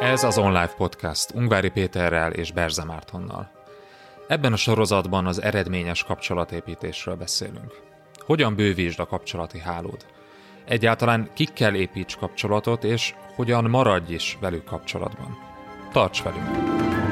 Ez az Online Podcast Ungvári Péterrel és Berze Mártonnal. Ebben a sorozatban az eredményes kapcsolatépítésről beszélünk. Hogyan bővítsd a kapcsolati hálód? Egyáltalán kikkel építs kapcsolatot, és hogyan maradj is velük kapcsolatban. Tarts velünk!